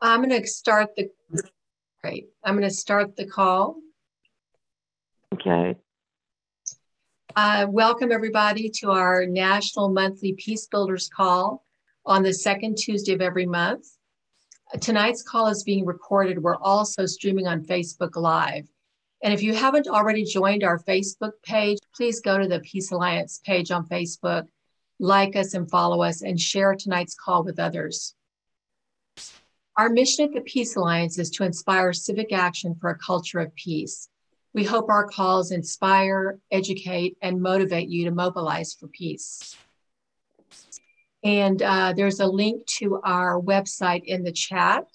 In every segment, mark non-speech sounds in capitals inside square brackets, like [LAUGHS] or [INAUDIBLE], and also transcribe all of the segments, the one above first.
I'm going to start the great. I'm going to start the call. Okay. Uh, welcome everybody to our National Monthly Peace Builders Call on the second Tuesday of every month. Tonight's call is being recorded. We're also streaming on Facebook Live. And if you haven't already joined our Facebook page, please go to the Peace Alliance page on Facebook, like us and follow us, and share tonight's call with others. Our mission at the Peace Alliance is to inspire civic action for a culture of peace. We hope our calls inspire, educate, and motivate you to mobilize for peace. And uh, there's a link to our website in the chat.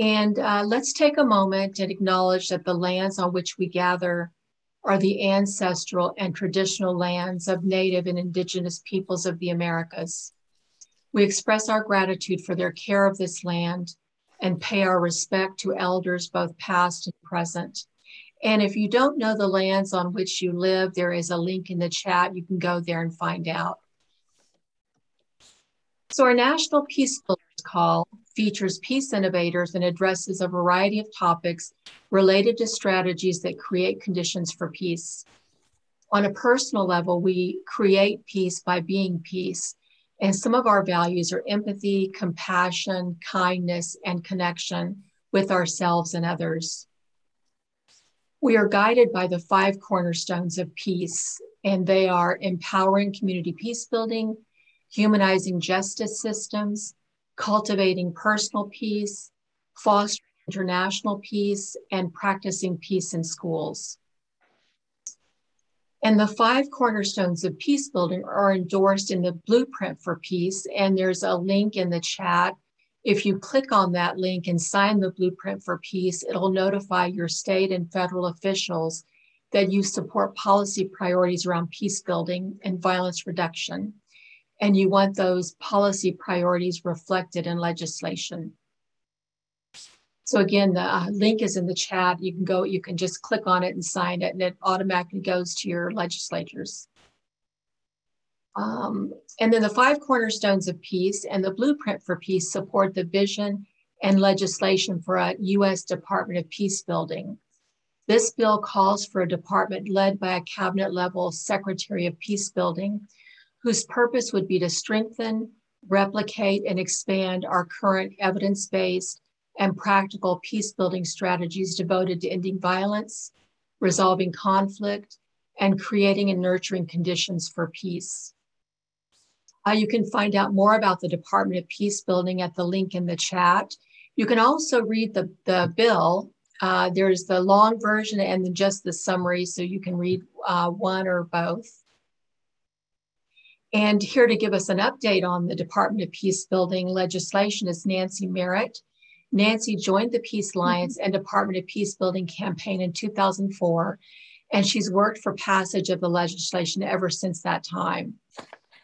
And uh, let's take a moment and acknowledge that the lands on which we gather are the ancestral and traditional lands of Native and Indigenous peoples of the Americas. We express our gratitude for their care of this land and pay our respect to elders, both past and present. And if you don't know the lands on which you live, there is a link in the chat. You can go there and find out. So, our National Peace Builders Call features peace innovators and addresses a variety of topics related to strategies that create conditions for peace. On a personal level, we create peace by being peace and some of our values are empathy, compassion, kindness, and connection with ourselves and others. We are guided by the five cornerstones of peace, and they are empowering community peace building, humanizing justice systems, cultivating personal peace, fostering international peace, and practicing peace in schools. And the five cornerstones of peace building are endorsed in the blueprint for peace. And there's a link in the chat. If you click on that link and sign the blueprint for peace, it'll notify your state and federal officials that you support policy priorities around peace building and violence reduction. And you want those policy priorities reflected in legislation. So again, the uh, link is in the chat. You can go, you can just click on it and sign it, and it automatically goes to your legislatures. Um, and then the five cornerstones of peace and the blueprint for peace support the vision and legislation for a U.S. Department of Peace Building. This bill calls for a department led by a cabinet level Secretary of Peace Building, whose purpose would be to strengthen, replicate, and expand our current evidence based and practical peace building strategies devoted to ending violence, resolving conflict, and creating and nurturing conditions for peace. Uh, you can find out more about the Department of Peace Building at the link in the chat. You can also read the, the bill. Uh, there's the long version and then just the summary, so you can read uh, one or both. And here to give us an update on the Department of Peace Building legislation is Nancy Merritt. Nancy joined the Peace mm-hmm. Alliance and Department of Peace Building campaign in 2004, and she's worked for passage of the legislation ever since that time.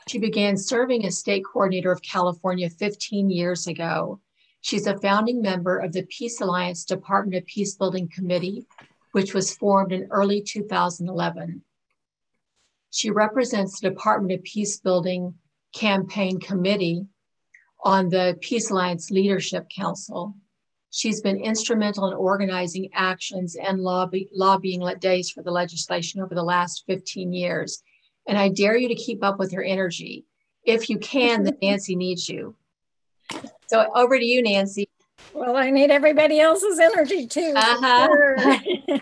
She began serving as state coordinator of California 15 years ago. She's a founding member of the Peace Alliance Department of Peace Building Committee, which was formed in early 2011. She represents the Department of Peace Building Campaign Committee on the Peace Alliance Leadership Council. She's been instrumental in organizing actions and lobby, lobbying days for the legislation over the last 15 years. And I dare you to keep up with her energy. If you can, then [LAUGHS] Nancy needs you. So over to you, Nancy. Well, I need everybody else's energy too. Uh-huh. Sure. [LAUGHS]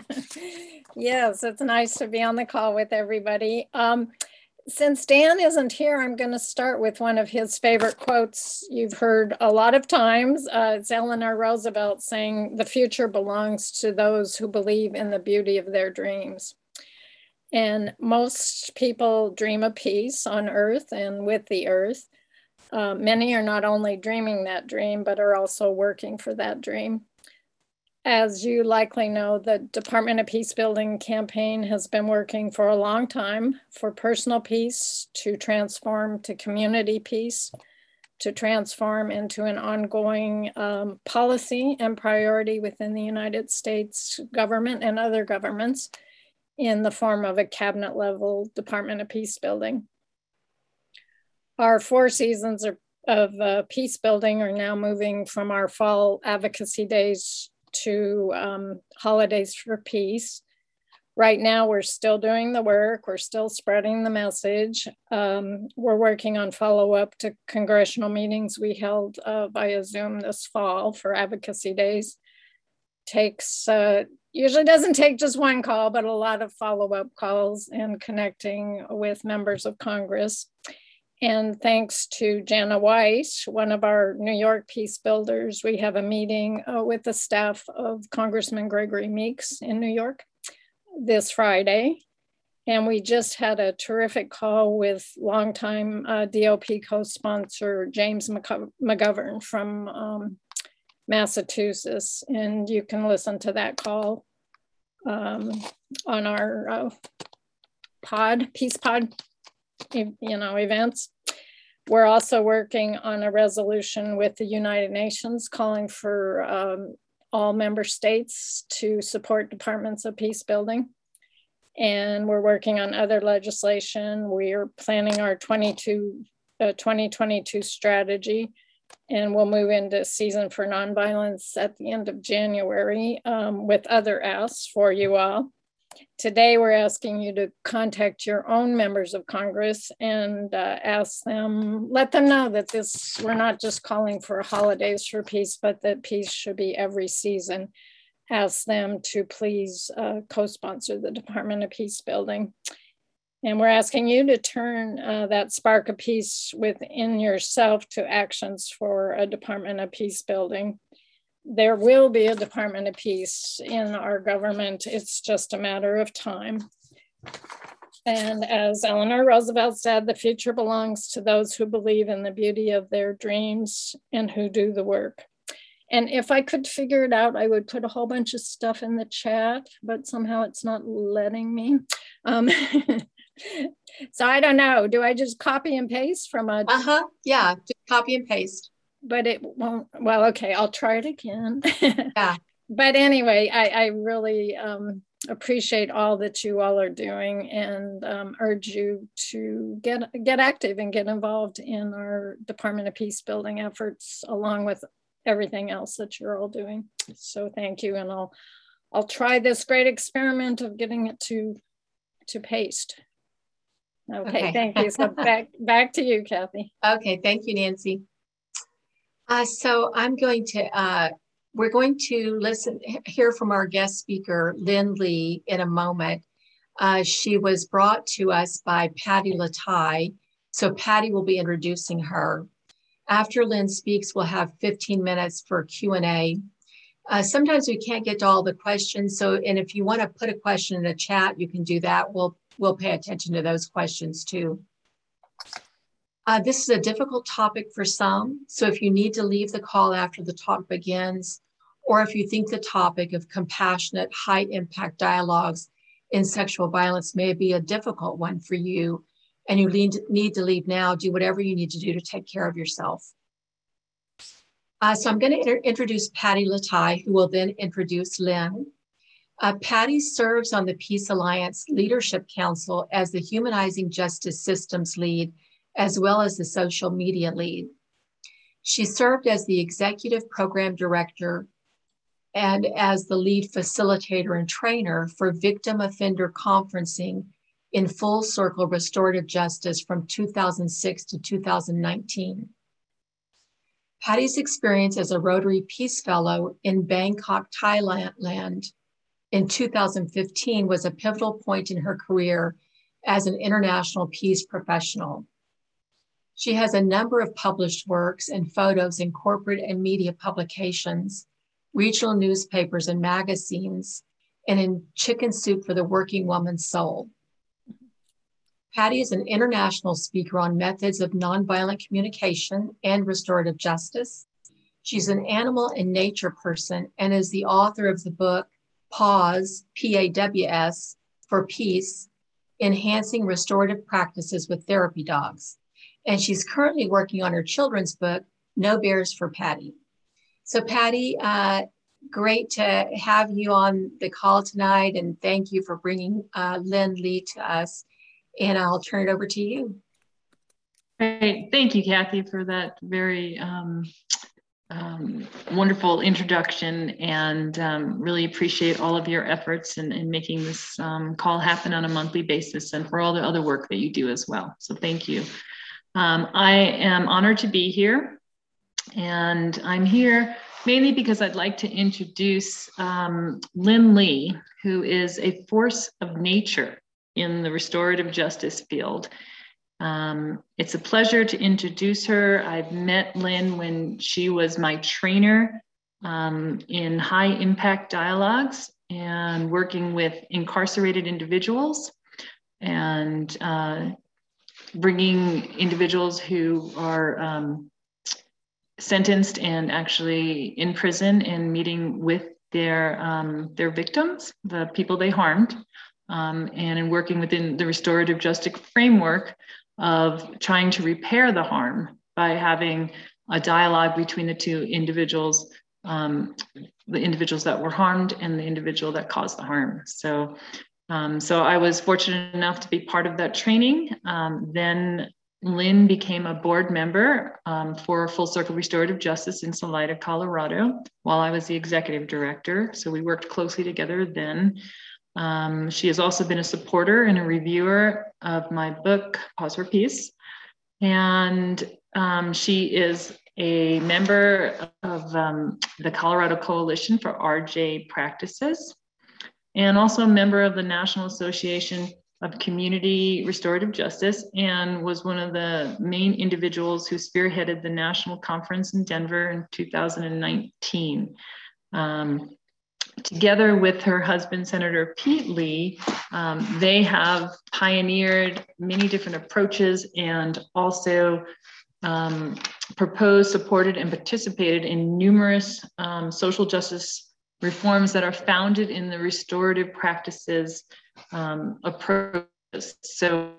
[LAUGHS] yes, it's nice to be on the call with everybody. Um, since Dan isn't here, I'm going to start with one of his favorite quotes you've heard a lot of times. Uh, it's Eleanor Roosevelt saying, The future belongs to those who believe in the beauty of their dreams. And most people dream of peace on earth and with the earth. Uh, many are not only dreaming that dream, but are also working for that dream. As you likely know, the Department of Peace Building campaign has been working for a long time for personal peace to transform to community peace, to transform into an ongoing um, policy and priority within the United States government and other governments in the form of a cabinet level Department of Peace Building. Our four seasons are of uh, peace building are now moving from our fall advocacy days to um, holidays for peace. Right now, we're still doing the work, we're still spreading the message. Um, we're working on follow up to congressional meetings we held uh, via Zoom this fall for advocacy days. Takes, uh, usually doesn't take just one call, but a lot of follow up calls and connecting with members of Congress. And thanks to Jana Weiss, one of our New York peace builders, we have a meeting uh, with the staff of Congressman Gregory Meeks in New York this Friday. And we just had a terrific call with longtime uh, DOP co-sponsor James McGovern from um, Massachusetts. And you can listen to that call um, on our uh, pod, Peace Pod you know, events. We're also working on a resolution with the United Nations calling for um, all member states to support departments of peace building. And we're working on other legislation. We are planning our 22, uh, 2022 strategy, and we'll move into season for nonviolence at the end of January um, with other asks for you all. Today, we're asking you to contact your own members of Congress and uh, ask them, let them know that this, we're not just calling for holidays for peace, but that peace should be every season. Ask them to please uh, co-sponsor the Department of Peace Building. And we're asking you to turn uh, that spark of peace within yourself to actions for a Department of Peace Building there will be a Department of Peace in our government. It's just a matter of time. And as Eleanor Roosevelt said, the future belongs to those who believe in the beauty of their dreams and who do the work. And if I could figure it out, I would put a whole bunch of stuff in the chat, but somehow it's not letting me. Um, [LAUGHS] so I don't know. Do I just copy and paste from a? Uh huh. Yeah, just copy and paste but it won't. Well, okay, I'll try it again. [LAUGHS] yeah. But anyway, I, I really um, appreciate all that you all are doing and um, urge you to get get active and get involved in our Department of Peace building efforts, along with everything else that you're all doing. So thank you, and I'll I'll try this great experiment of getting it to to paste. Okay, okay. thank you. So [LAUGHS] back back to you, Kathy. Okay, thank you, Nancy. Uh, so I'm going to, uh, we're going to listen, hear from our guest speaker, Lynn Lee, in a moment. Uh, she was brought to us by Patty Latai. So Patty will be introducing her. After Lynn speaks, we'll have 15 minutes for Q&A. Uh, sometimes we can't get to all the questions. So, and if you want to put a question in the chat, you can do that. We'll, we'll pay attention to those questions too. Uh, this is a difficult topic for some, so if you need to leave the call after the talk begins, or if you think the topic of compassionate, high impact dialogues in sexual violence may be a difficult one for you, and you need, to leave now, do whatever you need to do to take care of yourself. Uh, so I'm going to inter introduce Patty Latai, who will then introduce Lynn. Uh, Patty serves on the Peace Alliance Leadership Council as the Humanizing Justice Systems Lead as well as the social media lead. She served as the executive program director and as the lead facilitator and trainer for victim offender conferencing in Full Circle Restorative Justice from 2006 to 2019. Patty's experience as a Rotary Peace Fellow in Bangkok, Thailand in 2015 was a pivotal point in her career as an international peace professional. She has a number of published works and photos in corporate and media publications, regional newspapers and magazines, and in Chicken Soup for the Working Woman's Soul. Patty is an international speaker on methods of nonviolent communication and restorative justice. She's an animal and nature person and is the author of the book Pause, P A W S, for Peace Enhancing Restorative Practices with Therapy Dogs and she's currently working on her children's book, No Bears for Patty. So, Patty, uh, great to have you on the call tonight, and thank you for bringing uh, Lynn Lee to us. And I'll turn it over to you. Great. Thank you, Kathy, for that very um, um, wonderful introduction and um, really appreciate all of your efforts in, in making this um, call happen on a monthly basis and for all the other work that you do as well. So thank you. Um, I am honored to be here and I'm here mainly because I'd like to introduce um, Lynn Lee, who is a force of nature in the restorative justice field. Um, it's a pleasure to introduce her. I've met Lynn when she was my trainer um, in high impact dialogues and working with incarcerated individuals and uh, bringing individuals who are um, sentenced and actually in prison and meeting with their um, their victims, the people they harmed, um, and in working within the restorative justice framework of trying to repair the harm by having a dialogue between the two individuals, um, the individuals that were harmed and the individual that caused the harm. So, um, so I was fortunate enough to be part of that training. Um, then Lynn became a board member um, for Full Circle Restorative Justice in Salida, Colorado, while I was the executive director. So we worked closely together then. Um, she has also been a supporter and a reviewer of my book, Pause for Peace. And um, she is a member of um, the Colorado Coalition for RJ Practices and also a member of the National Association of community restorative justice and was one of the main individuals who spearheaded the national conference in Denver in 2019. Um, together with her husband, Senator Pete Lee, um, they have pioneered many different approaches and also um, proposed, supported, and participated in numerous um, social justice reforms that are founded in the restorative practices um, approaches. So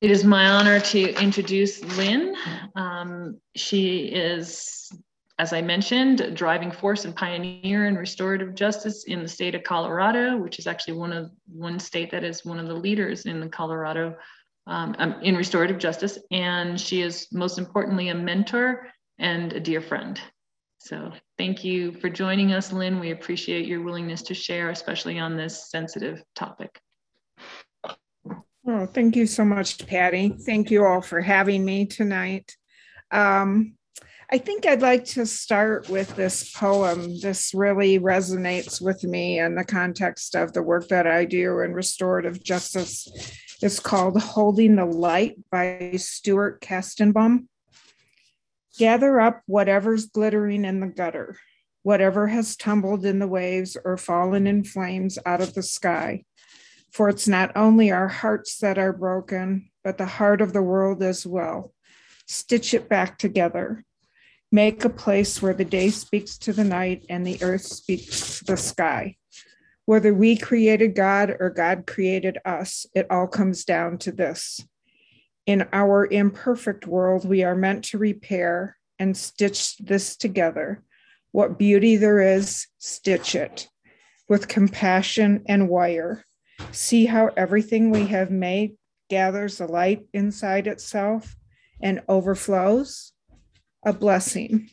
it is my honor to introduce Lynn. Um, she is, as I mentioned, a driving force and pioneer in restorative justice in the state of Colorado, which is actually one of one state that is one of the leaders in the Colorado um, um in restorative justice. And she is most importantly a mentor and a dear friend. So thank you for joining us, Lynn. We appreciate your willingness to share, especially on this sensitive topic. Oh, thank you so much, Patty. Thank you all for having me tonight. Um, I think I'd like to start with this poem. This really resonates with me in the context of the work that I do in restorative justice. It's called Holding the Light by Stuart Kestenbaum. Gather up whatever's glittering in the gutter, whatever has tumbled in the waves or fallen in flames out of the sky. For it's not only our hearts that are broken, but the heart of the world as well. Stitch it back together. Make a place where the day speaks to the night and the earth speaks to the sky. Whether we created God or God created us, it all comes down to this in our imperfect world, we are meant to repair and stitch this together. What beauty there is, stitch it with compassion and wire. See how everything we have made gathers the light inside itself and overflows? A blessing.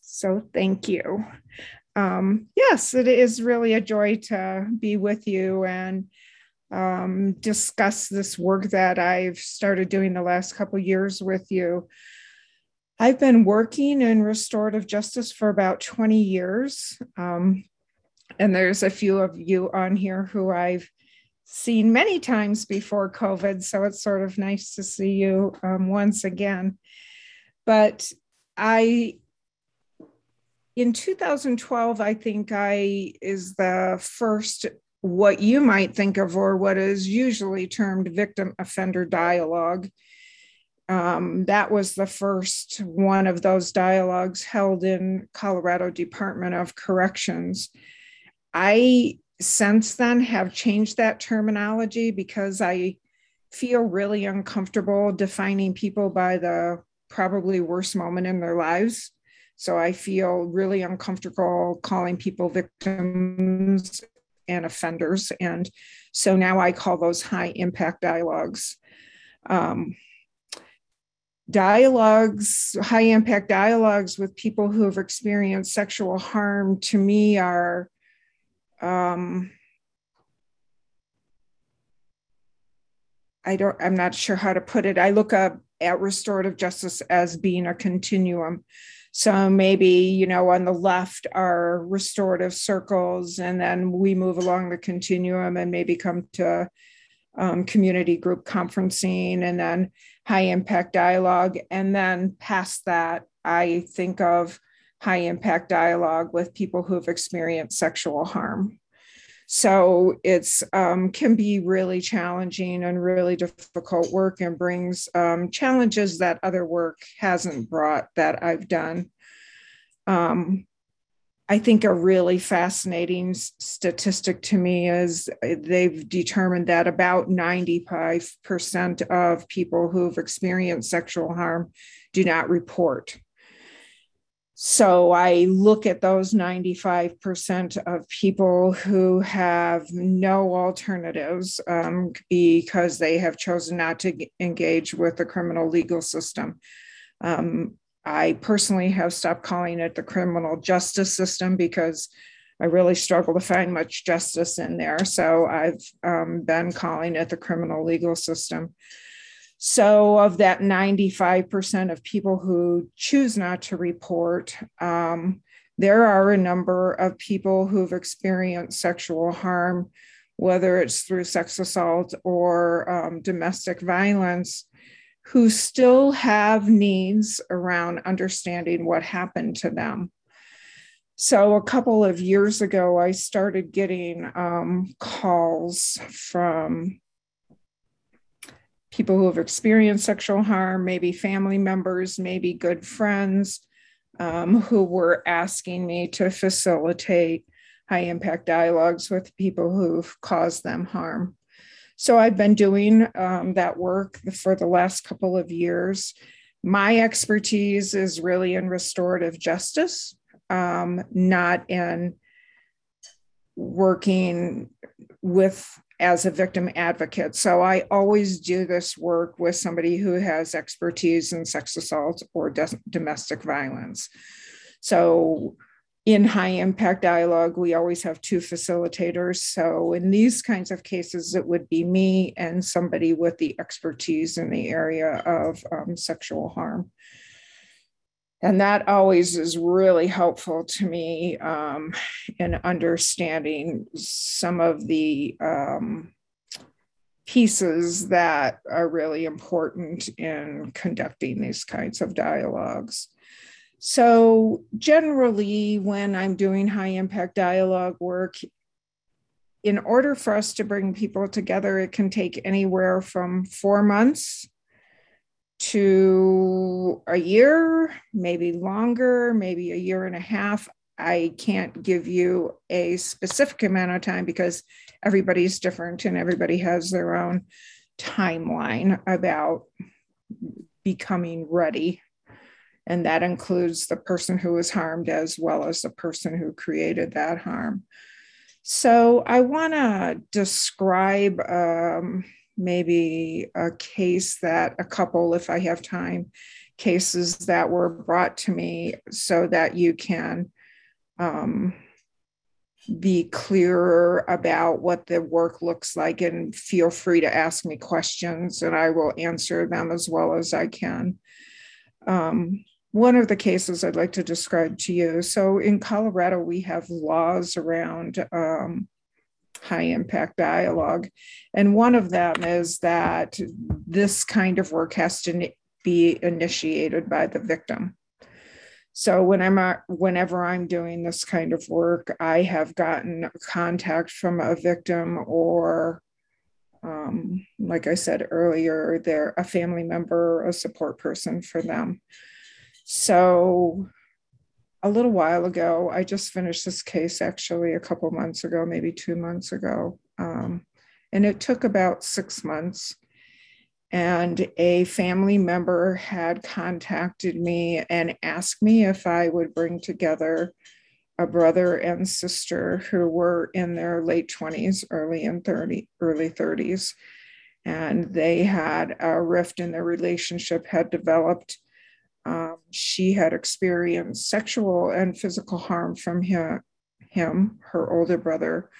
So, thank you. Um, yes, it is really a joy to be with you and um, discuss this work that I've started doing the last couple years with you. I've been working in restorative justice for about 20 years. Um, and there's a few of you on here who I've seen many times before COVID. So it's sort of nice to see you um, once again. But I, in 2012, I think I is the first what you might think of or what is usually termed victim offender dialogue. Um, that was the first one of those dialogues held in Colorado Department of Corrections. I since then have changed that terminology because I feel really uncomfortable defining people by the probably worst moment in their lives. So I feel really uncomfortable calling people victims and offenders. And so now I call those high impact dialogues. Um, dialogues, high impact dialogues with people who have experienced sexual harm to me are um, I don't, I'm not sure how to put it. I look up at restorative justice as being a continuum. So maybe, you know, on the left are restorative circles, and then we move along the continuum and maybe come to um, community group conferencing and then high impact dialogue. And then past that, I think of high impact dialogue with people who've experienced sexual harm. So it's um, can be really challenging and really difficult work and brings um, challenges that other work hasn't brought that I've done. Um, I think a really fascinating statistic to me is uh, they've determined that about 95% of people who've experienced sexual harm do not report. So I look at those 95% of people who have no alternatives um, because they have chosen not to engage with the criminal legal system. Um, I personally have stopped calling it the criminal justice system because I really struggle to find much justice in there. So I've um, been calling it the criminal legal system. So, of that 95% of people who choose not to report, um, there are a number of people who've experienced sexual harm, whether it's through sex assault or um, domestic violence, who still have needs around understanding what happened to them. So, a couple of years ago, I started getting um, calls from people who have experienced sexual harm, maybe family members, maybe good friends um, who were asking me to facilitate high impact dialogues with people who've caused them harm. So I've been doing um, that work for the last couple of years. My expertise is really in restorative justice, um, not in working with as a victim advocate. So I always do this work with somebody who has expertise in sex assault or domestic violence. So in high impact dialogue, we always have two facilitators. So in these kinds of cases, it would be me and somebody with the expertise in the area of um, sexual harm and that always is really helpful to me um, in understanding some of the um, pieces that are really important in conducting these kinds of dialogues. So, generally, when I'm doing high impact dialogue work, in order for us to bring people together, it can take anywhere from four months to a year, maybe longer, maybe a year and a half. I can't give you a specific amount of time because everybody's different and everybody has their own timeline about becoming ready. And that includes the person who was harmed as well as the person who created that harm. So I want to describe um, maybe a case that a couple, if I have time, cases that were brought to me so that you can um, be clearer about what the work looks like and feel free to ask me questions and I will answer them as well as I can. Um, one of the cases I'd like to describe to you. So in Colorado, we have laws around um, high impact dialogue. And one of them is that this kind of work has to be initiated by the victim. So when I'm whenever I'm doing this kind of work, I have gotten contact from a victim or um, like I said earlier, they're a family member, a support person for them. So a little while ago. I just finished this case actually a couple months ago, maybe two months ago. Um, and it took about six months. And a family member had contacted me and asked me if I would bring together a brother and sister who were in their late 20s, early and 30, early 30s. And they had a rift in their relationship had developed. Um, she had experienced sexual and physical harm from him, him her older brother,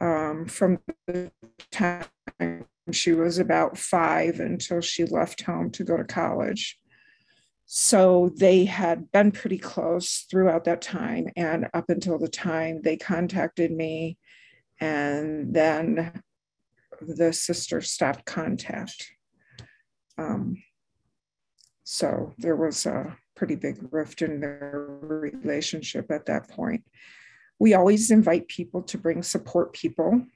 um, from the time she was about five until she left home to go to college. So they had been pretty close throughout that time and up until the time they contacted me. And then the sister stopped contact. Um, so there was a pretty big rift in their relationship at that point. We always invite people to bring support people.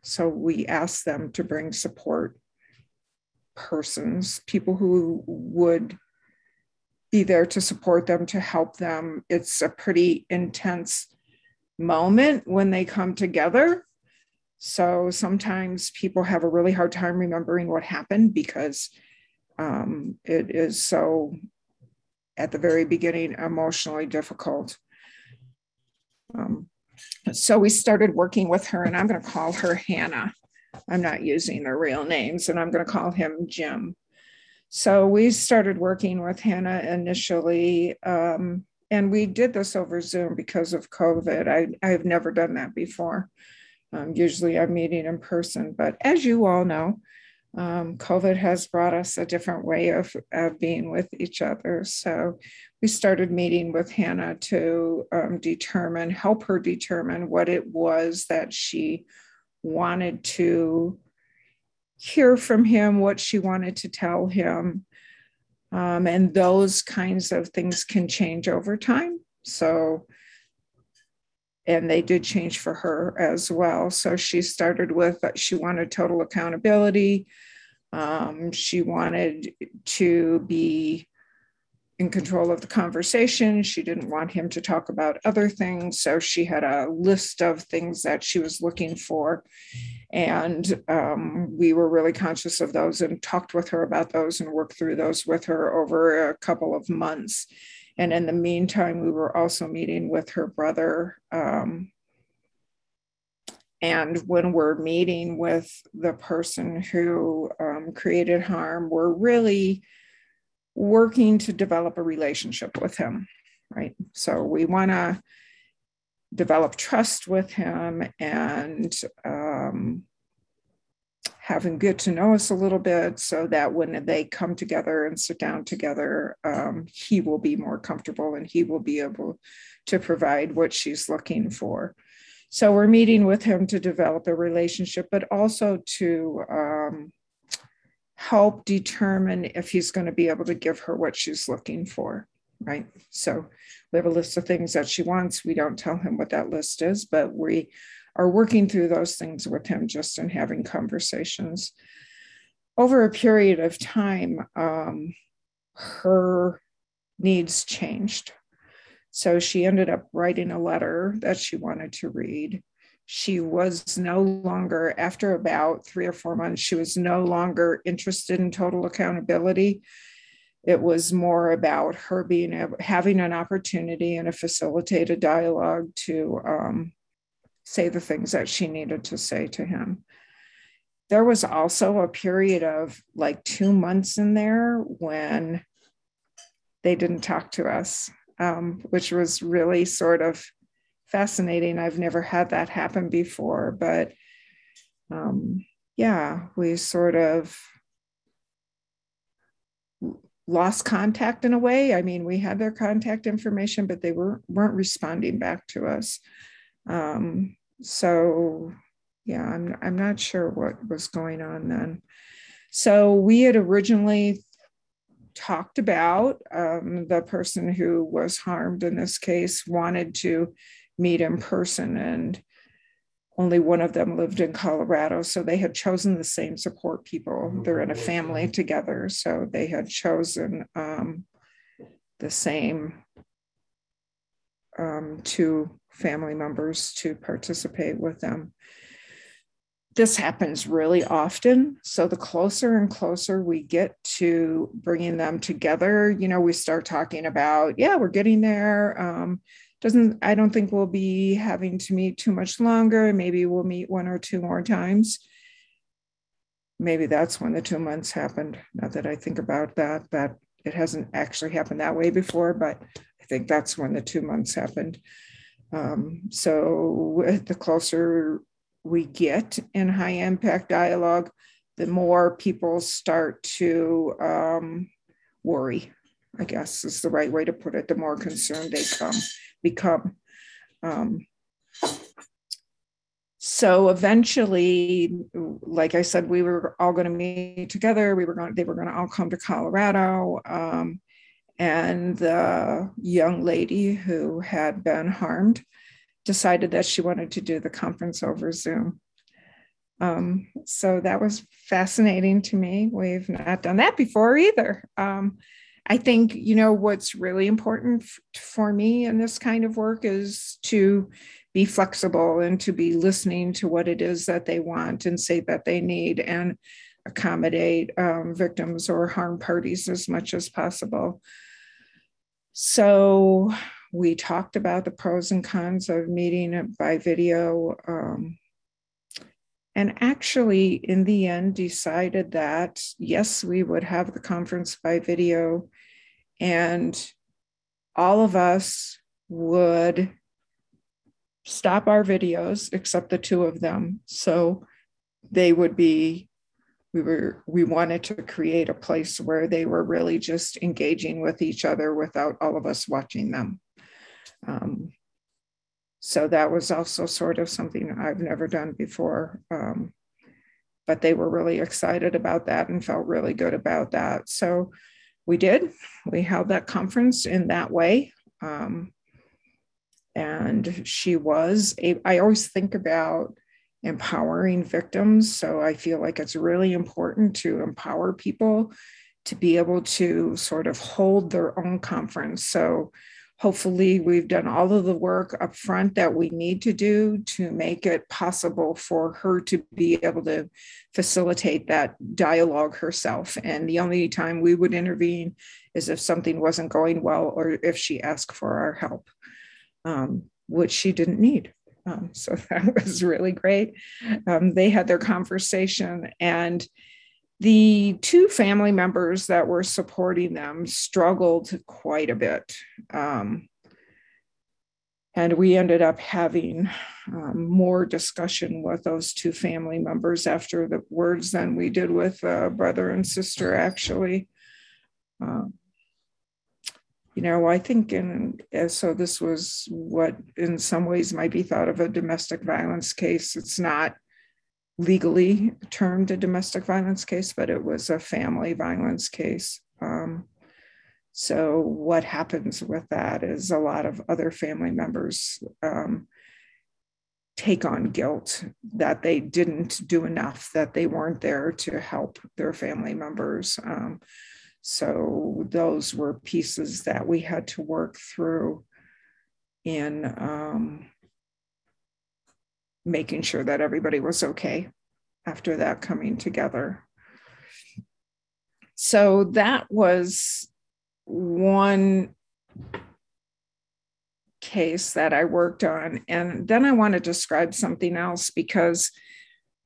So we ask them to bring support persons, people who would be there to support them, to help them. It's a pretty intense moment when they come together. So sometimes people have a really hard time remembering what happened because um, it is so, at the very beginning, emotionally difficult. Um, so we started working with her, and I'm going to call her Hannah. I'm not using their real names, and I'm going to call him Jim. So we started working with Hannah initially, um, and we did this over Zoom because of COVID. I, I've never done that before. Um, usually I'm meeting in person, but as you all know, um, COVID has brought us a different way of, of being with each other. So we started meeting with Hannah to um, determine, help her determine what it was that she wanted to hear from him what she wanted to tell him. Um, and those kinds of things can change over time. So, and they did change for her as well. So she started with she wanted total accountability. Um, she wanted to be in control of the conversation. She didn't want him to talk about other things. So she had a list of things that she was looking for. And um, we were really conscious of those and talked with her about those and worked through those with her over a couple of months. And in the meantime, we were also meeting with her brother. Um, and when we're meeting with the person who um, created harm, we're really working to develop a relationship with him, right? So we want to develop trust with him and um, him get to know us a little bit so that when they come together and sit down together, um, he will be more comfortable and he will be able to provide what she's looking for. So we're meeting with him to develop a relationship, but also to um, help determine if he's going to be able to give her what she's looking for, right? So we have a list of things that she wants. We don't tell him what that list is, but we are working through those things with him just in having conversations. Over a period of time, um, her needs changed. So she ended up writing a letter that she wanted to read she was no longer, after about three or four months, she was no longer interested in total accountability. It was more about her being having an opportunity and a facilitated dialogue to um, say the things that she needed to say to him. There was also a period of like two months in there when they didn't talk to us, um, which was really sort of fascinating. I've never had that happen before, but um, yeah, we sort of lost contact in a way. I mean, we had their contact information, but they were, weren't responding back to us. Um, so yeah, I'm, I'm not sure what was going on then. So we had originally talked about um, the person who was harmed in this case wanted to meet in person and only one of them lived in Colorado. So they had chosen the same support people. They're in a family together. So they had chosen um, the same um, two family members to participate with them. This happens really often. So the closer and closer we get to bringing them together, you know, we start talking about, yeah, we're getting there. Um, doesn't, I don't think we'll be having to meet too much longer. Maybe we'll meet one or two more times. Maybe that's when the two months happened. Not that I think about that, that it hasn't actually happened that way before, but I think that's when the two months happened. Um, so [LAUGHS] the closer we get in high impact dialogue, the more people start to um, worry, I guess is the right way to put it, the more concerned they come become. Um, so eventually, like I said, we were all going to meet together. We were going, they were going to all come to Colorado. Um, and the young lady who had been harmed decided that she wanted to do the conference over Zoom. Um, so that was fascinating to me. We've not done that before either. Um, I think, you know, what's really important f- for me in this kind of work is to be flexible and to be listening to what it is that they want and say that they need and accommodate um, victims or harm parties as much as possible. So we talked about the pros and cons of meeting by video. Um, and actually, in the end, decided that yes, we would have the conference by video, and all of us would stop our videos except the two of them. So they would be we were we wanted to create a place where they were really just engaging with each other without all of us watching them. Um, so that was also sort of something i've never done before um, but they were really excited about that and felt really good about that. So we did. We held that conference in that way. Um, and she was a, I always think about empowering victims. So i feel like it's really important to empower people to be able to sort of hold their own conference. So hopefully we've done all of the work up front that we need to do to make it possible for her to be able to facilitate that dialogue herself. And the only time we would intervene is if something wasn't going well or if she asked for our help um, which she didn't need. Um, so [LAUGHS] that was really great. Um, they had their conversation, and the two family members that were supporting them struggled quite a bit. Um, and we ended up having um, more discussion with those two family members after the words than we did with uh, brother and sister, actually. Um, you know, I think in so this was what in some ways might be thought of a domestic violence case. It's not legally termed a domestic violence case, but it was a family violence case. Um, so what happens with that is a lot of other family members um, take on guilt that they didn't do enough, that they weren't there to help their family members. Um, so those were pieces that we had to work through in um, making sure that everybody was okay after that coming together. So that was one case that I worked on. And then I want to describe something else because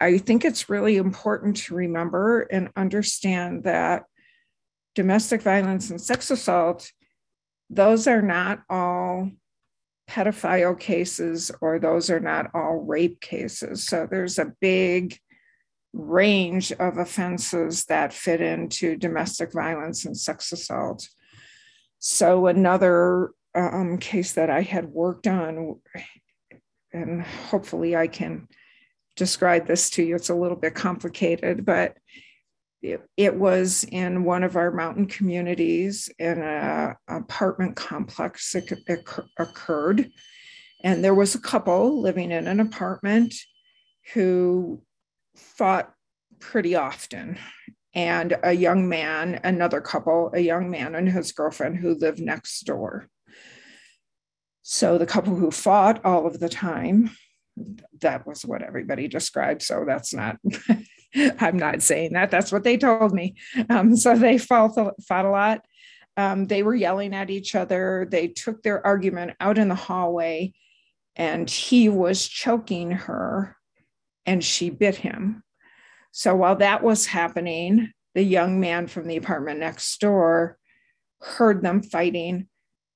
I think it's really important to remember and understand that domestic violence and sex assault, those are not all pedophile cases or those are not all rape cases. So there's a big range of offenses that fit into domestic violence and sex assault. So another um, case that I had worked on, and hopefully I can describe this to you, it's a little bit complicated, but it, was in one of our mountain communities in an apartment complex it occurred. And there was a couple living in an apartment who fought pretty often. And a young man another couple a young man and his girlfriend who lived next door. So the couple who fought all of the time that was what everybody described so that's not [LAUGHS] [LAUGHS] I'm not saying that. That's what they told me. Um, so they fought, fought a lot. um, they were yelling at each other. They took their argument out in the hallway, and he was choking her, and she bit him. So while that was happening, the young man from the apartment next door heard them fighting,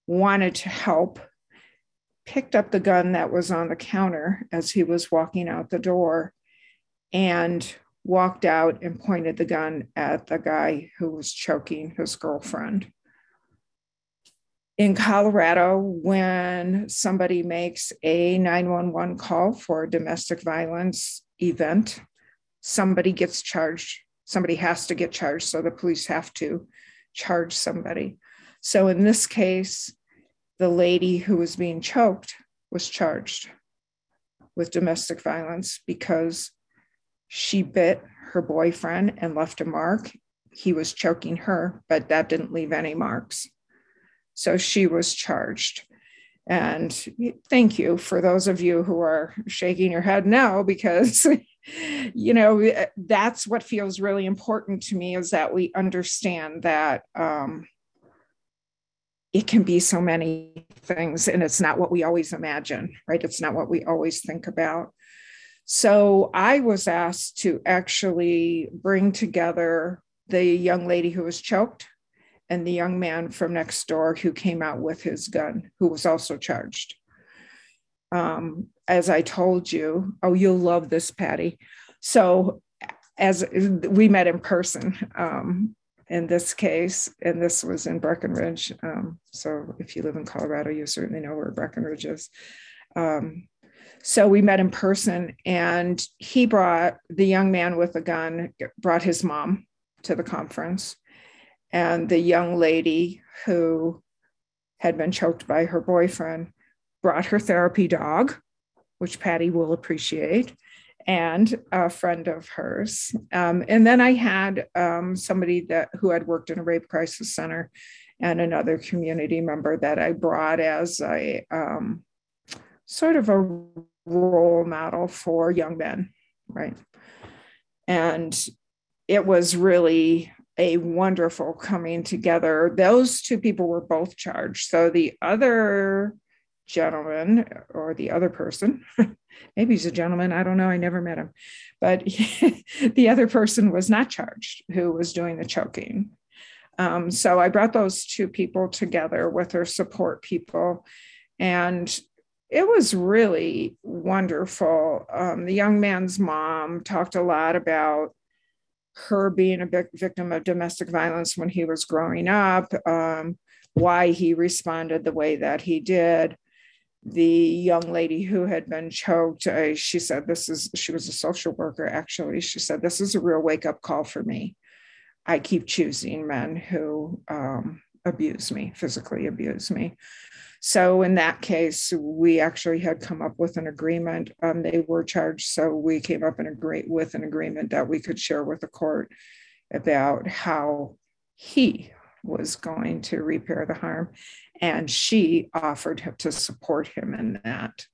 wanted to help, picked up the gun that was on the counter as he was walking out the door, and walked out and pointed the gun at the guy who was choking his girlfriend in Colorado, when somebody makes a 911 call for a domestic violence event, somebody gets charged. Somebody has to get charged. So the police have to charge somebody. So in this case, the lady who was being choked was charged with domestic violence because she bit her boyfriend and left a mark. He was choking her, but that didn't leave any marks. So she was charged. And thank you for those of you who are shaking your head now, because, [LAUGHS] you know, that's what feels really important to me is that we understand that um, it can be so many things and it's not what we always imagine, right? It's not what we always think about. So I was asked to actually bring together the young lady who was choked and the young man from next door who came out with his gun, who was also charged. Um, as I told you, oh, you'll love this, Patty. So, as we met in person um, in this case, and this was in Breckenridge. Um, so, if you live in Colorado, you certainly know where Breckenridge is. Um, so we met in person, and he brought the young man with the gun, brought his mom to the conference and the young lady who had been choked by her boyfriend brought her therapy dog, which Patty will appreciate, and a friend of hers. Um, and then I had um, somebody that who had worked in a rape crisis center and another community member that I brought as a um, sort of a role model for young men, right? And it was really a wonderful coming together. Those two people were both charged. So the other gentleman or the other person, [LAUGHS] maybe he's a gentleman, I don't know, I never met him, but he, [LAUGHS] the other person was not charged who was doing the choking. Um, so I brought those two people together with their support people. And it was really wonderful. Um, the young man's mom talked a lot about her being a victim of domestic violence when he was growing up, um, why he responded the way that he did. The young lady who had been choked, uh, she said, This is, she was a social worker actually. She said, This is a real wake up call for me. I keep choosing men who um, abuse me, physically abuse me. So in that case, we actually had come up with an agreement. Um, they were charged, so we came up with an agreement that we could share with the court about how he was going to repair the harm, and she offered to support him in that.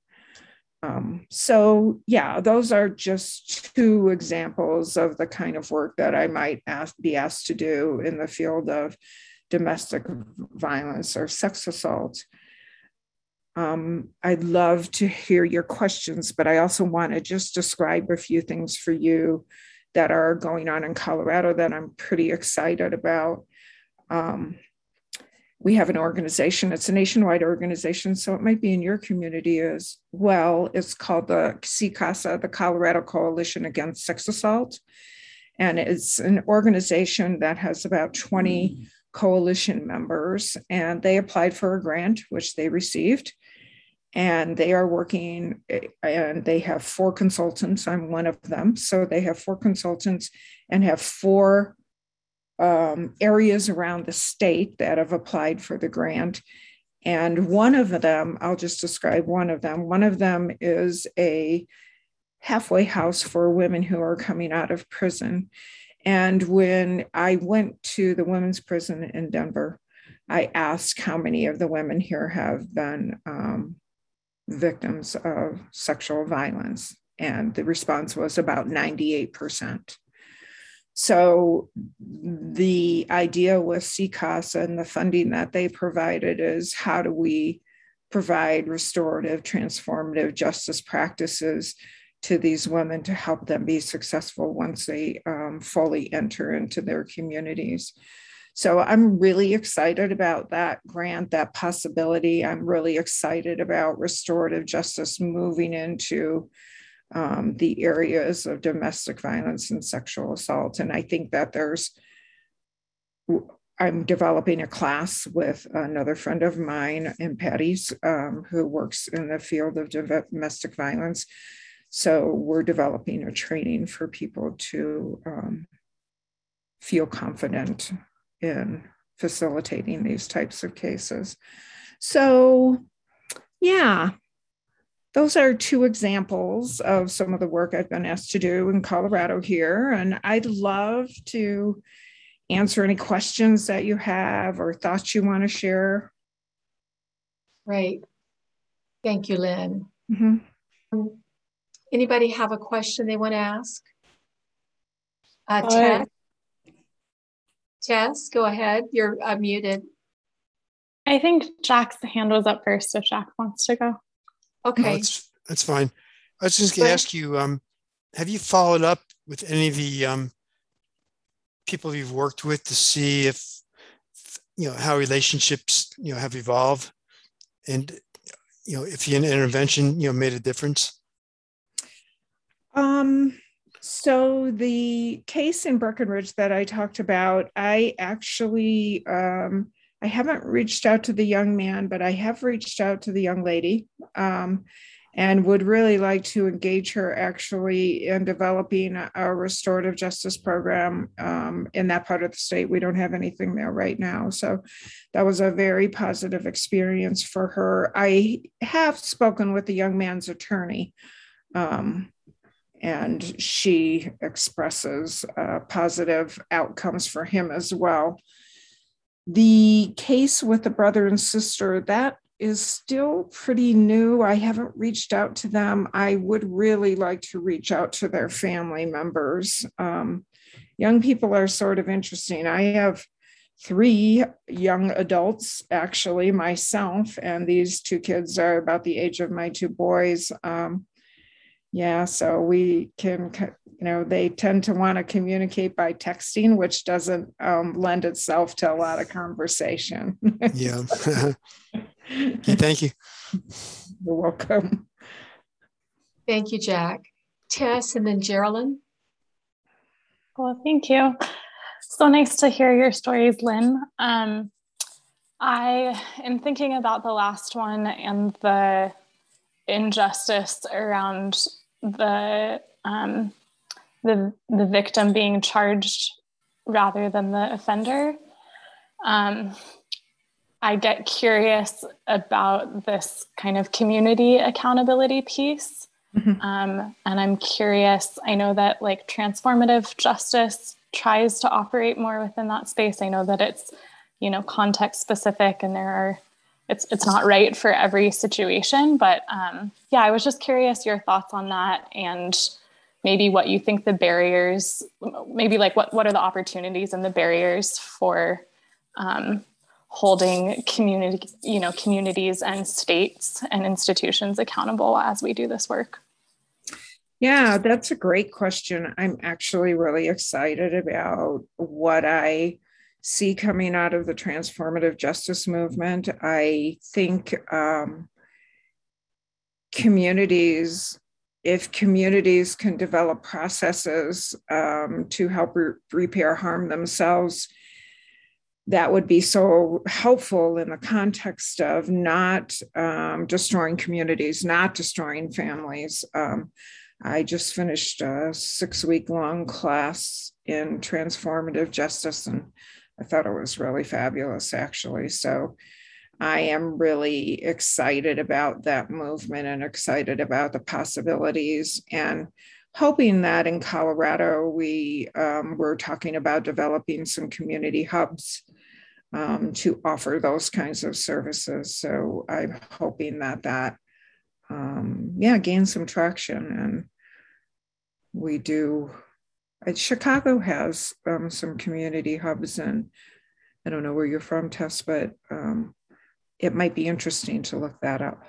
Um, so yeah, those are just two examples of the kind of work that I might ask, be asked to do in the field of domestic violence or sex assault. Um, I'd love to hear your questions, but I also want to just describe a few things for you that are going on in Colorado that I'm pretty excited about. Um, we have an organization, it's a nationwide organization, so it might be in your community as well. It's called the CCASA, the Colorado Coalition Against Sex Assault. And it's an organization that has about 20 coalition members, and they applied for a grant, which they received and they are working and they have four consultants. I'm one of them. So they have four consultants and have four um, areas around the state that have applied for the grant. And one of them i'll just describe one of them. One of them is a halfway house for women who are coming out of prison. And when i went to the women's prison in denver i asked how many of the women here have been um, victims of sexual violence. And the response was about 98%. So the idea with CCASA and the funding that they provided is how do we provide restorative, transformative justice practices to these women to help them be successful once they um, fully enter into their communities. So I'm really excited about that grant, that possibility. I'm really excited about restorative justice moving into um, the areas of domestic violence and sexual assault. And I think that there's, I'm developing a class with another friend of mine and Patty's, um, who works in the field of domestic violence. So we're developing a training for people to um, feel confident in facilitating these types of cases. So, yeah, those are two examples of some of the work I've been asked to do in Colorado here. And I'd love to answer any questions that you have or thoughts you want to share. Great. Thank you, Lynn. Mm-hmm. Um, anybody have a question they want to ask? Uh, Tess? Tess, go ahead. You're uh, muted. I think Jack's hand was up first if Jack wants to go. Okay. No, that's, that's fine. I was just going to ask you um, have you followed up with any of the um, people you've worked with to see if, you know, how relationships, you know, have evolved and, you know, if the intervention, you know, made a difference? Um, so the case in Breckenridge that I talked about, I actually um, I haven't reached out to the young man, but I have reached out to the young lady, um, and would really like to engage her actually in developing a, a restorative justice program um, in that part of the state. We don't have anything there right now, so that was a very positive experience for her. I have spoken with the young man's attorney. Um, and she expresses uh, positive outcomes for him as well. The case with the brother and sister, that is still pretty new. I haven't reached out to them. I would really like to reach out to their family members. Um, young people are sort of interesting. I have three young adults, actually, myself, and these two kids are about the age of my two boys. Um, yeah, so we can, you know, they tend to want to communicate by texting, which doesn't um, lend itself to a lot of conversation. yeah. [LAUGHS] [LAUGHS] okay, thank you. You're welcome. Thank you, Jack. Tess and then Geraldine. Well, thank you. So nice to hear your stories, Lynn. Um, I am thinking about the last one and the injustice around the um, the the victim being charged rather than the offender. Um, I get curious about this kind of community accountability piece. Mm-hmm. Um, and I'm curious, I know that like transformative justice tries to operate more within that space. I know that it's, you know, context specific and there are it's it's not right for every situation. But um, yeah, I was just curious your thoughts on that and maybe what you think the barriers, maybe like what what are the opportunities and the barriers for um, holding community, you know, communities and states and institutions accountable as we do this work. Yeah, that's a great question. I'm actually really excited about what I see coming out of the transformative justice movement. I think um, communities, if communities can develop processes um, to help re- repair harm themselves, that would be so helpful in the context of not um, destroying communities, not destroying families. Um, I just finished a six week long class in transformative justice and I thought it was really fabulous, actually. So I am really excited about that movement and excited about the possibilities and hoping that in Colorado, we um, we're talking about developing some community hubs um, to offer those kinds of services. So I'm hoping that that, um, yeah, gains some traction and we do Chicago has um, some community hubs, and I don't know where you're from, Tess, but um, it might be interesting to look that up.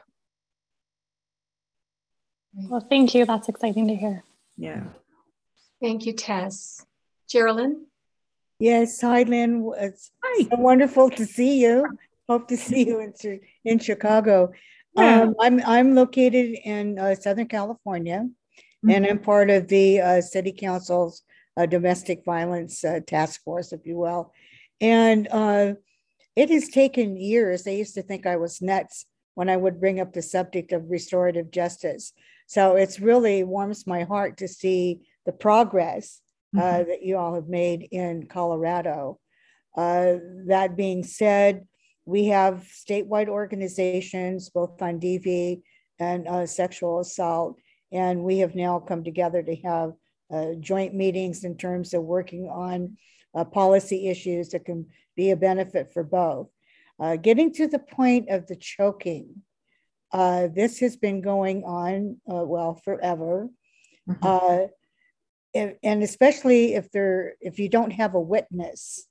Well, thank you. That's exciting to hear. Yeah. Thank you, Tess. Geraldine? Yes, hi, Lynn. It's Hi. so wonderful to see you. Hope to see you in, in Chicago. Yeah. Um, I'm I'm located in uh, Southern California, and Mm-hmm. I'm part of the uh, City Council's uh, Domestic Violence uh, Task Force, if you will. And uh, it has taken years. They used to think I was nuts when I would bring up the subject of restorative justice. So it's really warms my heart to see the progress uh, Mhm. that you all have made in Colorado. Uh, that being said, we have statewide organizations, both on DV and uh, sexual assault, and we have now come together to have uh, joint meetings in terms of working on uh, policy issues that can be a benefit for both. Uh, getting to the point of the choking, uh, this has been going on, uh, well, forever. Mhm. Uh, and, and especially if they're if you don't have a witness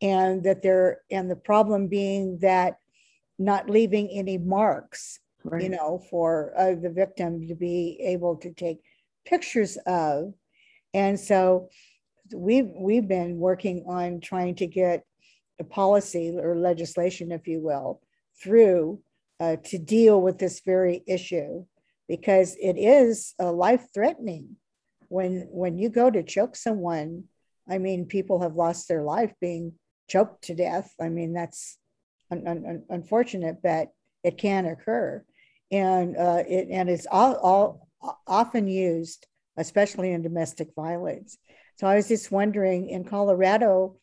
and that they're and the problem being that not leaving any marks you know for uh, the victim to be able to take pictures of. And so we've we've been working on trying to get a policy or legislation if you will through uh, to deal with this very issue because it is uh, life threatening when when you go to choke someone i mean people have lost their life being choked to death. I mean that's un- un- unfortunate but it can occur and uh, it and it's all, all often used especially in domestic violence so i was just wondering in colorado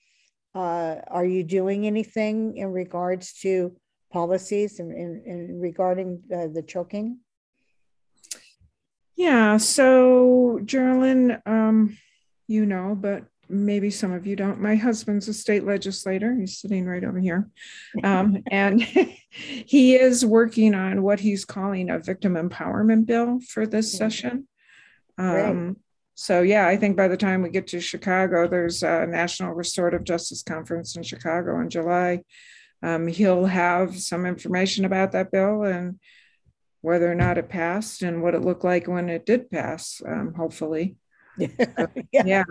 uh, are you doing anything in regards to policies and in, in regarding uh, the choking Yeah. So, Geraldine, um, you know, but maybe some of you don't. My husband's a state legislator. He's sitting right over here. [LAUGHS] Um, and [LAUGHS] he is working on what he's calling a victim empowerment bill for this Mhm. session. Um, so, yeah, I think by the time we get to Chicago, there's a National Restorative Justice Conference in Chicago in July. Um, he'll have some information about that bill and whether or not it passed and what it looked like when it did pass, um, hopefully. [LAUGHS] yeah. Yeah,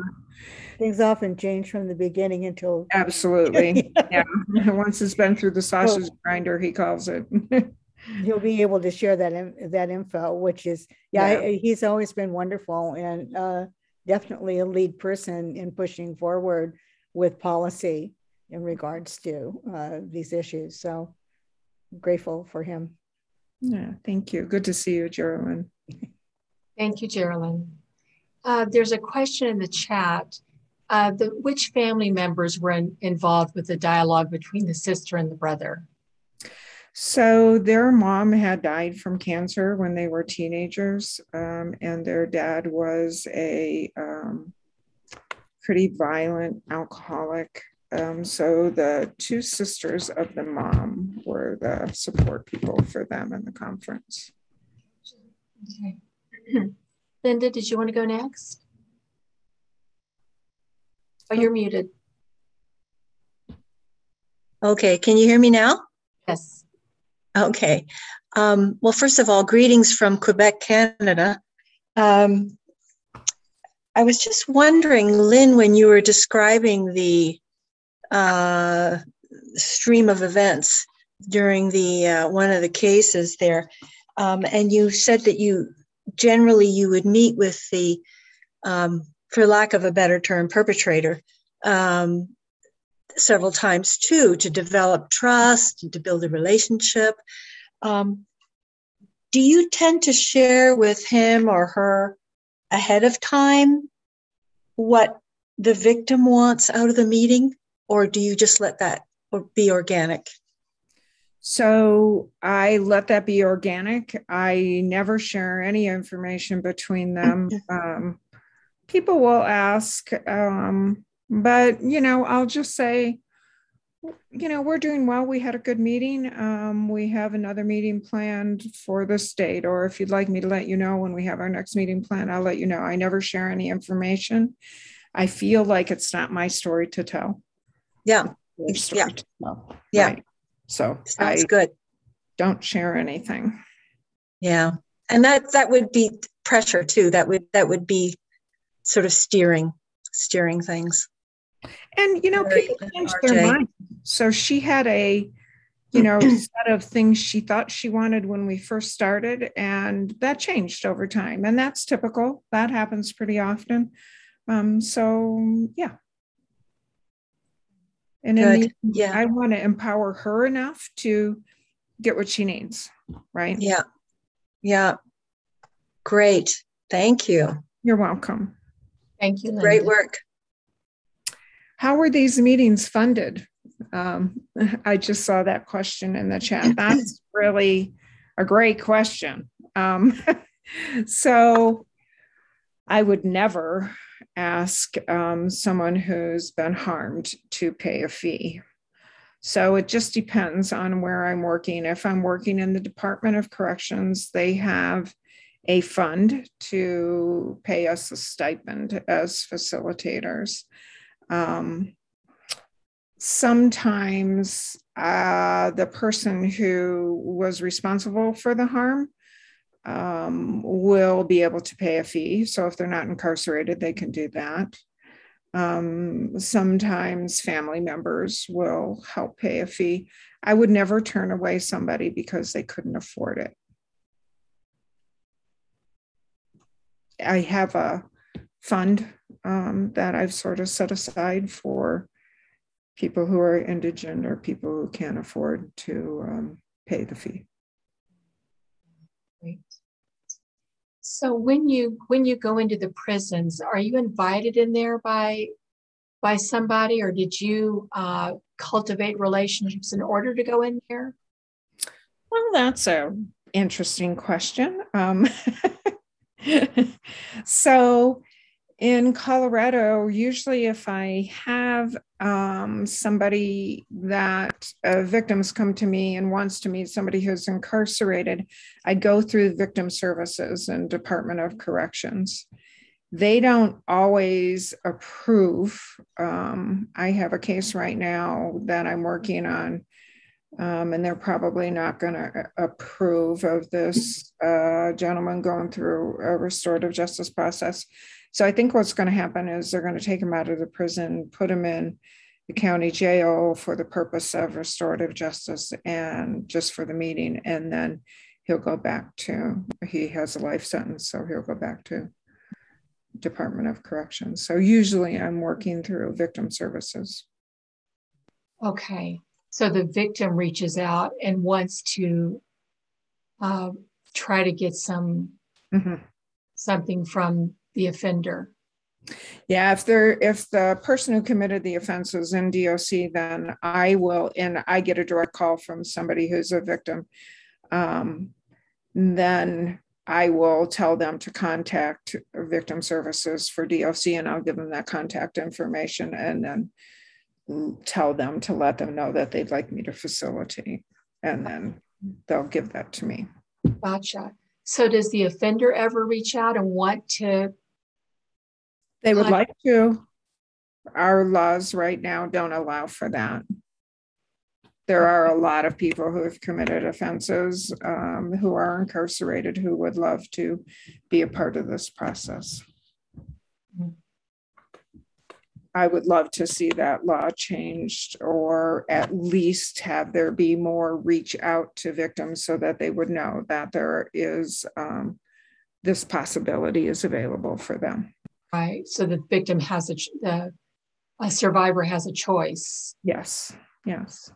things often change from the beginning until absolutely. [LAUGHS] Yeah. [LAUGHS] Once it's been through the sausage grinder, he calls it. he'll be able to share that in, that info which is yeah, Yeah. I- he's always been wonderful and uh, definitely a lead person in pushing forward with policy in regards to uh, these issues so grateful for him yeah, thank you. Good to see you, Geraldine. Thank you, Geraldine. Uh, there's a question in the chat. Uh, the, which family members were in, involved with the dialogue between the sister and the brother? So their mom had died from cancer when they were teenagers, um, and their dad was a um, pretty violent alcoholic. Um, so the two sisters of the mom were the support people for them in the conference. Okay. [CLEARS THROAT] Linda, did you want to go next? Oh, you're muted. Okay, can you hear me now? Yes. Okay. Um, well, first of all, greetings from Quebec, Canada. Um, I was just wondering, Lynn, when you were describing the uh, stream of events during the uh, one of the cases there, um, and you said that you generally you would meet with the, um, for lack of a better term, perpetrator um, several times too to develop trust and to build a relationship. Um, do you tend to share with him or her ahead of time what the victim wants out of the meeting, or do you just let that be organic? So I let that be organic. I never share any information between them. Um, people will ask, um, but you know, I'll just say, you know, we're doing well. We had a good meeting. Um, we have another meeting planned for the state, or if you'd like me to let you know when we have our next meeting plan, I'll let you know. I never share any information. I feel like it's not my story to tell. Yeah. Yeah. Yeah. right? So Sounds I good. don't share anything. Yeah. And that that would be pressure too. That would that would be sort of steering steering things. And you know, Very people change RJ. their mind. So she had a, you know, [CLEARS THROAT] set of things she thought she wanted when we first started, and that changed over time. And that's typical. That happens pretty often. Um, so yeah. And in the, Yeah. I want to empower her enough to get what she needs, right? Yeah. Yeah. Great. Thank you. You're welcome. Thank you, Linda. Great work. How were these meetings funded? Um, [LAUGHS] I just saw that question in the chat. [LAUGHS] That's really a great question. Um, [LAUGHS] so I would never ask um, someone who's been harmed to pay a fee. So it just depends on where I'm working. If I'm working in the Department of Corrections, they have a fund to pay us a stipend as facilitators. Um, sometimes uh, the person who was responsible for the harm um, will be able to pay a fee. So if they're not incarcerated, they can do that. Um, sometimes family members will help pay a fee. I would never turn away somebody because they couldn't afford it. I have a fund um, that I've sort of set aside for people who are indigent or people who can't afford to um, pay the fee. Great. So when you when you go into the prisons, are you invited in there by by somebody, or did you uh, cultivate relationships in order to go in there? Well, that's a interesting question. Um, [LAUGHS] so in Colorado, usually if I have um, somebody that uh, victims come to me and wants to meet somebody who's incarcerated, I go through Victim Services and Department of Corrections. They don't always approve. Um, I have a case right now that I'm working on um, and they're probably not going to approve of this uh, gentleman going through a restorative justice process. So I think what's going to happen is they're going to take him out of the prison, put him in the county jail for the purpose of restorative justice and just for the meeting, and then he'll go back to he has a life sentence, so he'll go back to Department of Corrections. So usually I'm working through victim services. Okay, so the victim reaches out and wants to uh, try to get some Mhm. something from the offender. Yeah, if they're if the person who committed the offense is in DOC, then I will, and I get a direct call from somebody who's a victim. Um, then I will tell them to contact victim services for DOC and I'll give them that contact information and then tell them to let them know that they'd like me to facilitate. And then they'll give that to me. Gotcha. So does the offender ever reach out and want to? They would like to. Our laws right now don't allow for that. There are a lot of people who have committed offenses, um, who are incarcerated, who would love to be a part of this process. I would love to see that law changed or at least have there be more reach out to victims so that they would know that there is um, this possibility is available for them. Right. So the victim has a the a survivor has a choice. Yes, yes.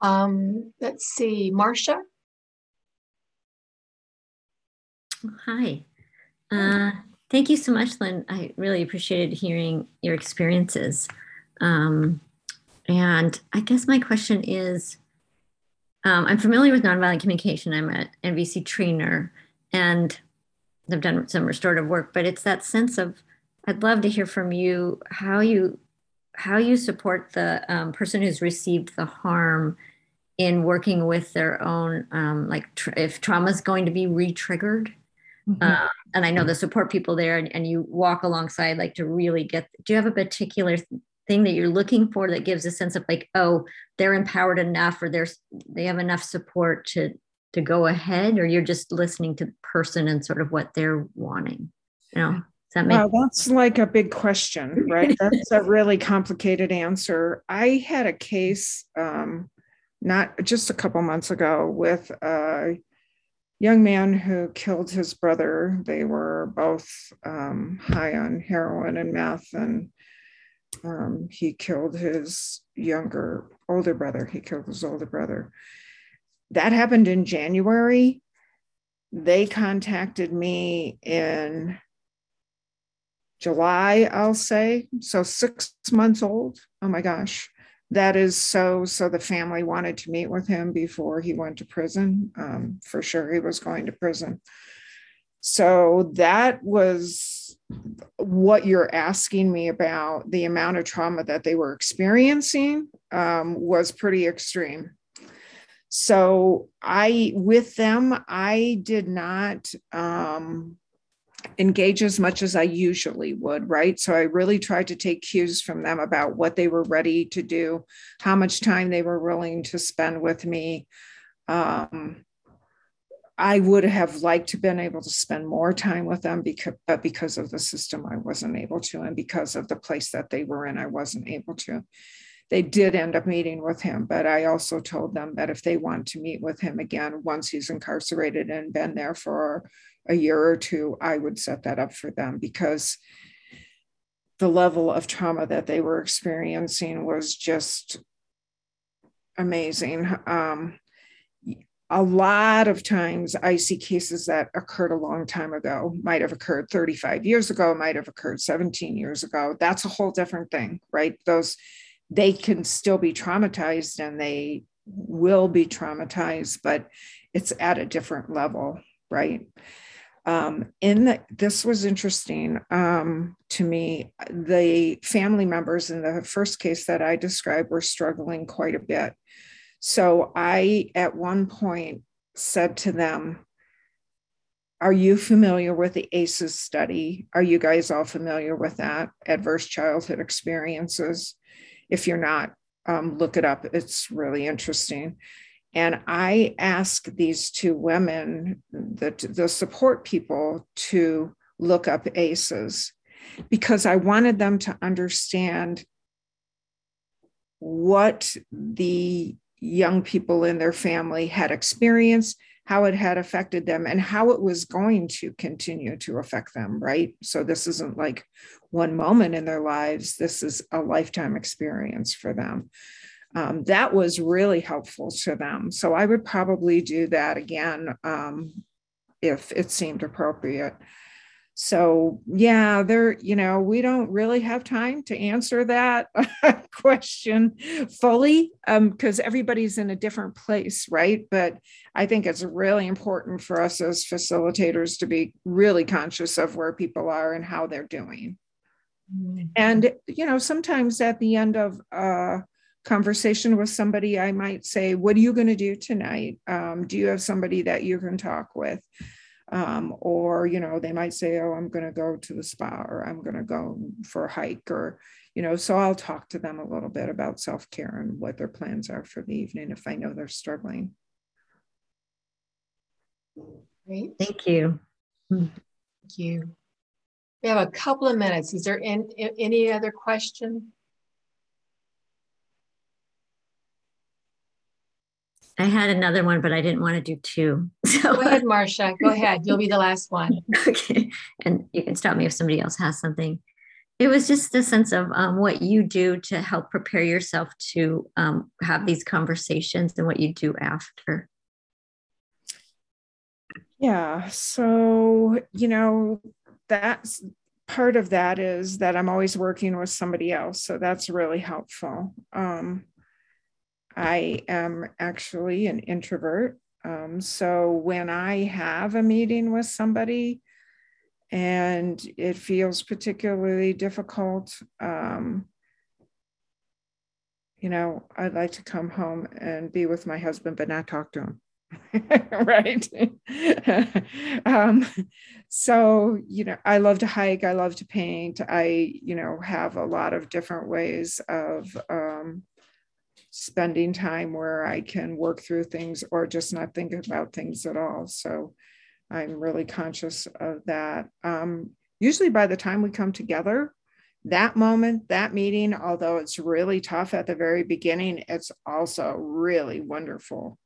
Um, let's see, Marcia. Hi. Uh, thank you so much, Lynn. I really appreciated hearing your experiences. Um, and I guess my question is um, I'm familiar with nonviolent communication. I'm an NVC trainer and I've done some restorative work, but it's that sense of I'd love to hear from you how you how you support the um, person who's received the harm in working with their own, um, like tr- if trauma is going to be re-triggered. Mm-hmm. Uh, and I know the support people there, and, and you walk alongside, like to really get. Do you have a particular thing that you're looking for that gives a sense of like, oh, they're empowered enough, or there's they have enough support to to go ahead, or you're just listening to the person and sort of what they're wanting? You know, that make- well, that's like a big question, right? [LAUGHS] that's a really complicated answer. I had a case um, not just a couple months ago with a young man who killed his brother. They were both um, high on heroin and meth, and um, he killed his younger, older brother. He killed his older brother. That happened in January. They contacted me in July, I'll say. So six months old. Oh my gosh. That is so. So the family wanted to meet with him before he went to prison. Um, for sure, he was going to prison. So that was what you're asking me about. The amount of trauma that they were experiencing um, was pretty extreme. So I, with them, I did not um, engage as much as I usually would, right? So I really tried to take cues from them about what they were ready to do, how much time they were willing to spend with me. Um, I would have liked to been able to spend more time with them because, but because of the system, I wasn't able to, and because of the place that they were in, I wasn't able to. They did end up meeting with him, but I also told them that if they want to meet with him again once he's incarcerated and been there for a year or two, I would set that up for them because the level of trauma that they were experiencing was just amazing. Um, a lot of times I see cases that occurred a long time ago, might have occurred 35 years ago, might have occurred 17 years ago. That's a whole different thing, right? Those, they can still be traumatized and they will be traumatized, but it's at a different level, right? Um, in the, this was interesting um, to me. The family members in the first case that I described were struggling quite a bit. So I, at one point, said to them, Are you familiar with the ACEs study? Are you guys all familiar with that? Adverse childhood experiences. If you're not, um, look it up. It's really interesting. And I ask these two women, the, the support people, to look up ACEs because I wanted them to understand what the young people in their family had experienced, how it had affected them, and how it was going to continue to affect them, right? So, this isn't like one moment in their lives, this is a lifetime experience for them um, that was really helpful to them. So I would probably do that again um, if it seemed appropriate. So yeah, there, you know, we don't really have time to answer that [LAUGHS] question fully because um, everybody's in a different place, right? But I think it's really important for us as facilitators to be really conscious of where people are and how they're doing. Mm-hmm. And you know, sometimes at the end of uh, conversation with somebody, I might say, What are you going to do tonight? Um, do you have somebody that you can talk with? Um, or, you know, they might say, Oh, I'm going to go to the spa or I'm going to go for a hike or, you know, so I'll talk to them a little bit about self care and what their plans are for the evening if I know they're struggling. Great. Thank you. Thank you. We have a couple of minutes. Is there any, any other question? I had another one, but I didn't want to do two. [LAUGHS] So go ahead, Marcia. Go ahead. You'll be the last one. [LAUGHS] okay. And you can stop me if somebody else has something. It was just the sense of um, what you do to help prepare yourself to um, have these conversations and what you do after. Yeah. So, you know, that's part of that is that I'm always working with somebody else. So that's really helpful. Um, I am actually an introvert. Um, so when I have a meeting with somebody and it feels particularly difficult, um, you know, I'd like to come home and be with my husband, but not talk to him. [LAUGHS] right. [LAUGHS] um, so, you know, I love to hike, I love to paint. I, you know, have a lot of different ways of um, spending time where I can work through things or just not think about things at all. So I'm really conscious of that. Um, usually by the time we come together, that moment, that meeting, although it's really tough at the very beginning, it's also really wonderful.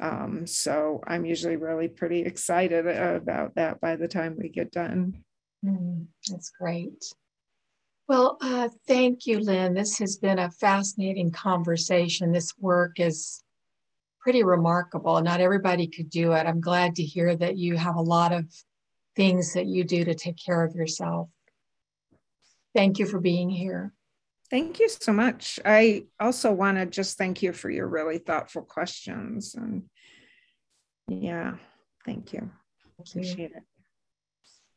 Um, so I'm usually really pretty excited about that by the time we get done. Mm, that's great. Well, uh, thank you, Lynn. This has been a fascinating conversation. This work is pretty remarkable. Not everybody could do it. I'm glad to hear that you have a lot of things that you do to take care of yourself. Thank you for being here. Thank you so much. I also want to just thank you for your really thoughtful questions. And yeah, thank you. Thank you. Appreciate it.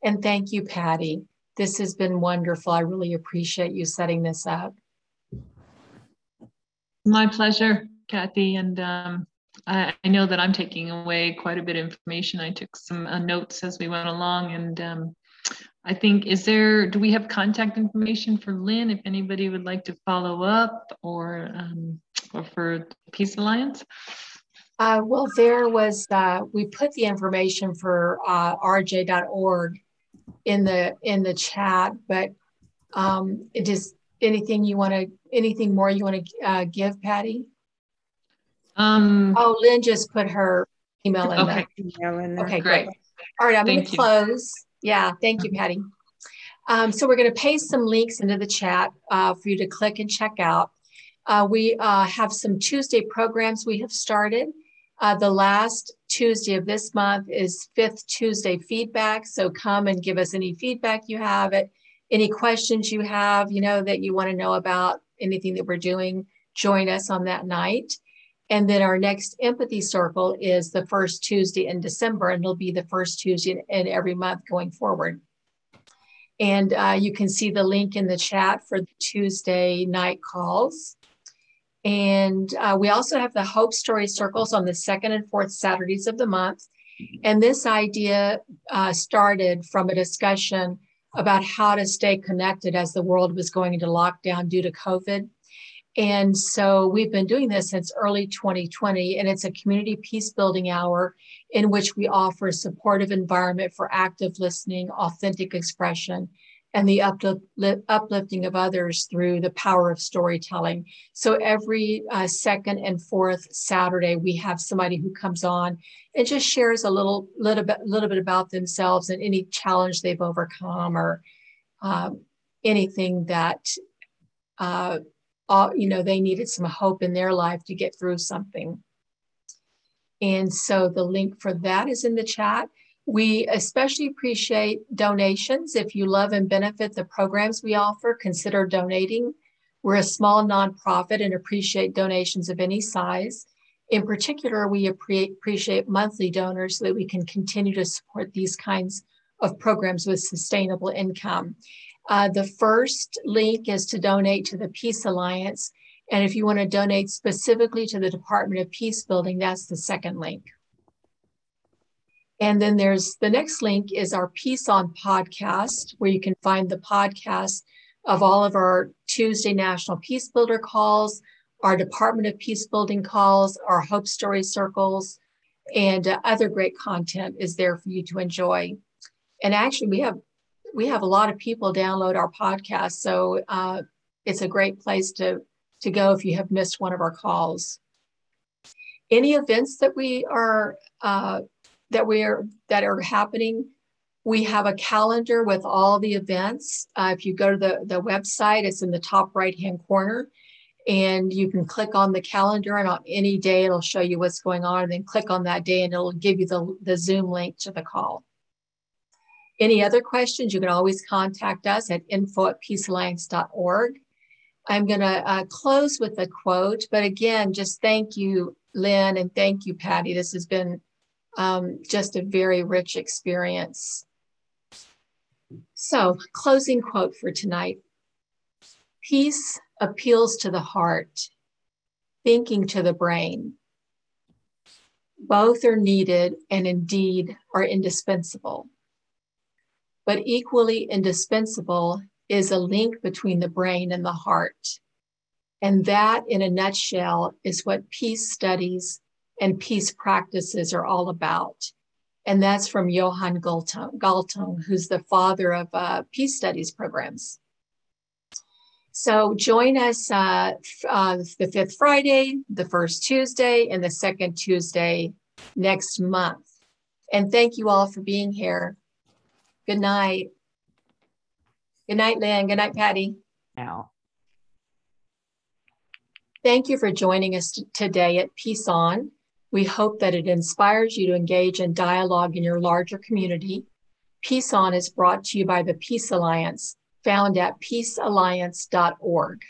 And thank you, Patty. This has been wonderful. I really appreciate you setting this up. My pleasure, Kathy. And um, I, I, know that I'm taking away quite a bit of information. I took some uh, notes as we went along, and um, I think, is there, do we have contact information for Lynn if anybody would like to follow up or, um, or for Peace Alliance? Uh, well, there was, uh, we put the information for uh, rj.org in the in the chat, but um, it is anything you want to, anything more you want to uh, give, Patty? Um, oh, Lynn just put her email in okay. there. Okay, great. great. All right, I'm going to close. Yeah, thank you, Patty. Um, so we're going to paste some links into the chat uh, for you to click and check out. Uh, we uh, have some Tuesday programs we have started. Uh, the last Tuesday of this month is Fifth Tuesday feedback. So come and give us any feedback you have, any questions you have, you know, that you want to know about anything that we're doing. Join us on that night. And then our next empathy circle is the first Tuesday in December, and it'll be the first Tuesday in every month going forward. And uh, you can see the link in the chat for the Tuesday night calls. And uh, we also have the Hope Story Circles on the second and fourth Saturdays of the month. And this idea uh, started from a discussion about how to stay connected as the world was going into lockdown due to COVID. And so we've been doing this since early 2020, and it's a community peace building hour in which we offer a supportive environment for active listening, authentic expression, and the uplifting of others through the power of storytelling. So every uh, second and fourth Saturday, we have somebody who comes on and just shares a little, little bit, little bit about themselves and any challenge they've overcome or um, anything that uh, all, you know, they needed some hope in their life to get through something. And so the link for that is in the chat. We especially appreciate donations. If you love and benefit the programs we offer, consider donating. We're a small nonprofit and appreciate donations of any size. In particular, we appreciate monthly donors so that we can continue to support these kinds of programs with sustainable income. Uh, the first link is to donate to the Peace Alliance. And if you want to donate specifically to the Department of Peace Building, that's the second link. And then there's the next link is our Peace On podcast, where you can find the podcast of all of our Tuesday National Peace Builder calls, our Department of Peace Building calls, our Hope Story circles, and uh, other great content is there for you to enjoy. And actually, we have we have a lot of people download our podcast, so uh, it's a great place to to go if you have missed one of our calls. Any events that we are uh, that we are that are happening, we have a calendar with all the events. Uh, if you go to the the website, it's in the top right hand corner, and you can click on the calendar, and on any day it'll show you what's going on. And then click on that day, and it'll give you the the Zoom link to the call. Any other questions, you can always contact us at info at peacealliance.org. I'm going to uh, close with a quote, but again, just thank you, Lynn, and thank you, Patty. This has been um, just a very rich experience. So, closing quote for tonight Peace appeals to the heart thinking to the brain. Both are needed and indeed are indispensable. But equally indispensable is a link between the brain and the heart. And that, in a nutshell, is what peace studies and peace practices are all about. And that's from Johan Galtung, Galtung who's the father of uh, peace studies programs. So join us uh, uh, the fifth Friday, the first Tuesday, and the second Tuesday next month. And thank you all for being here. Good night. Good night, Lynn. Good night, Patty. Now. Thank you for joining us today at Peace On. We hope that it inspires you to engage in dialogue in your larger community. Peace On is brought to you by the Peace Alliance, found at peacealliance.org.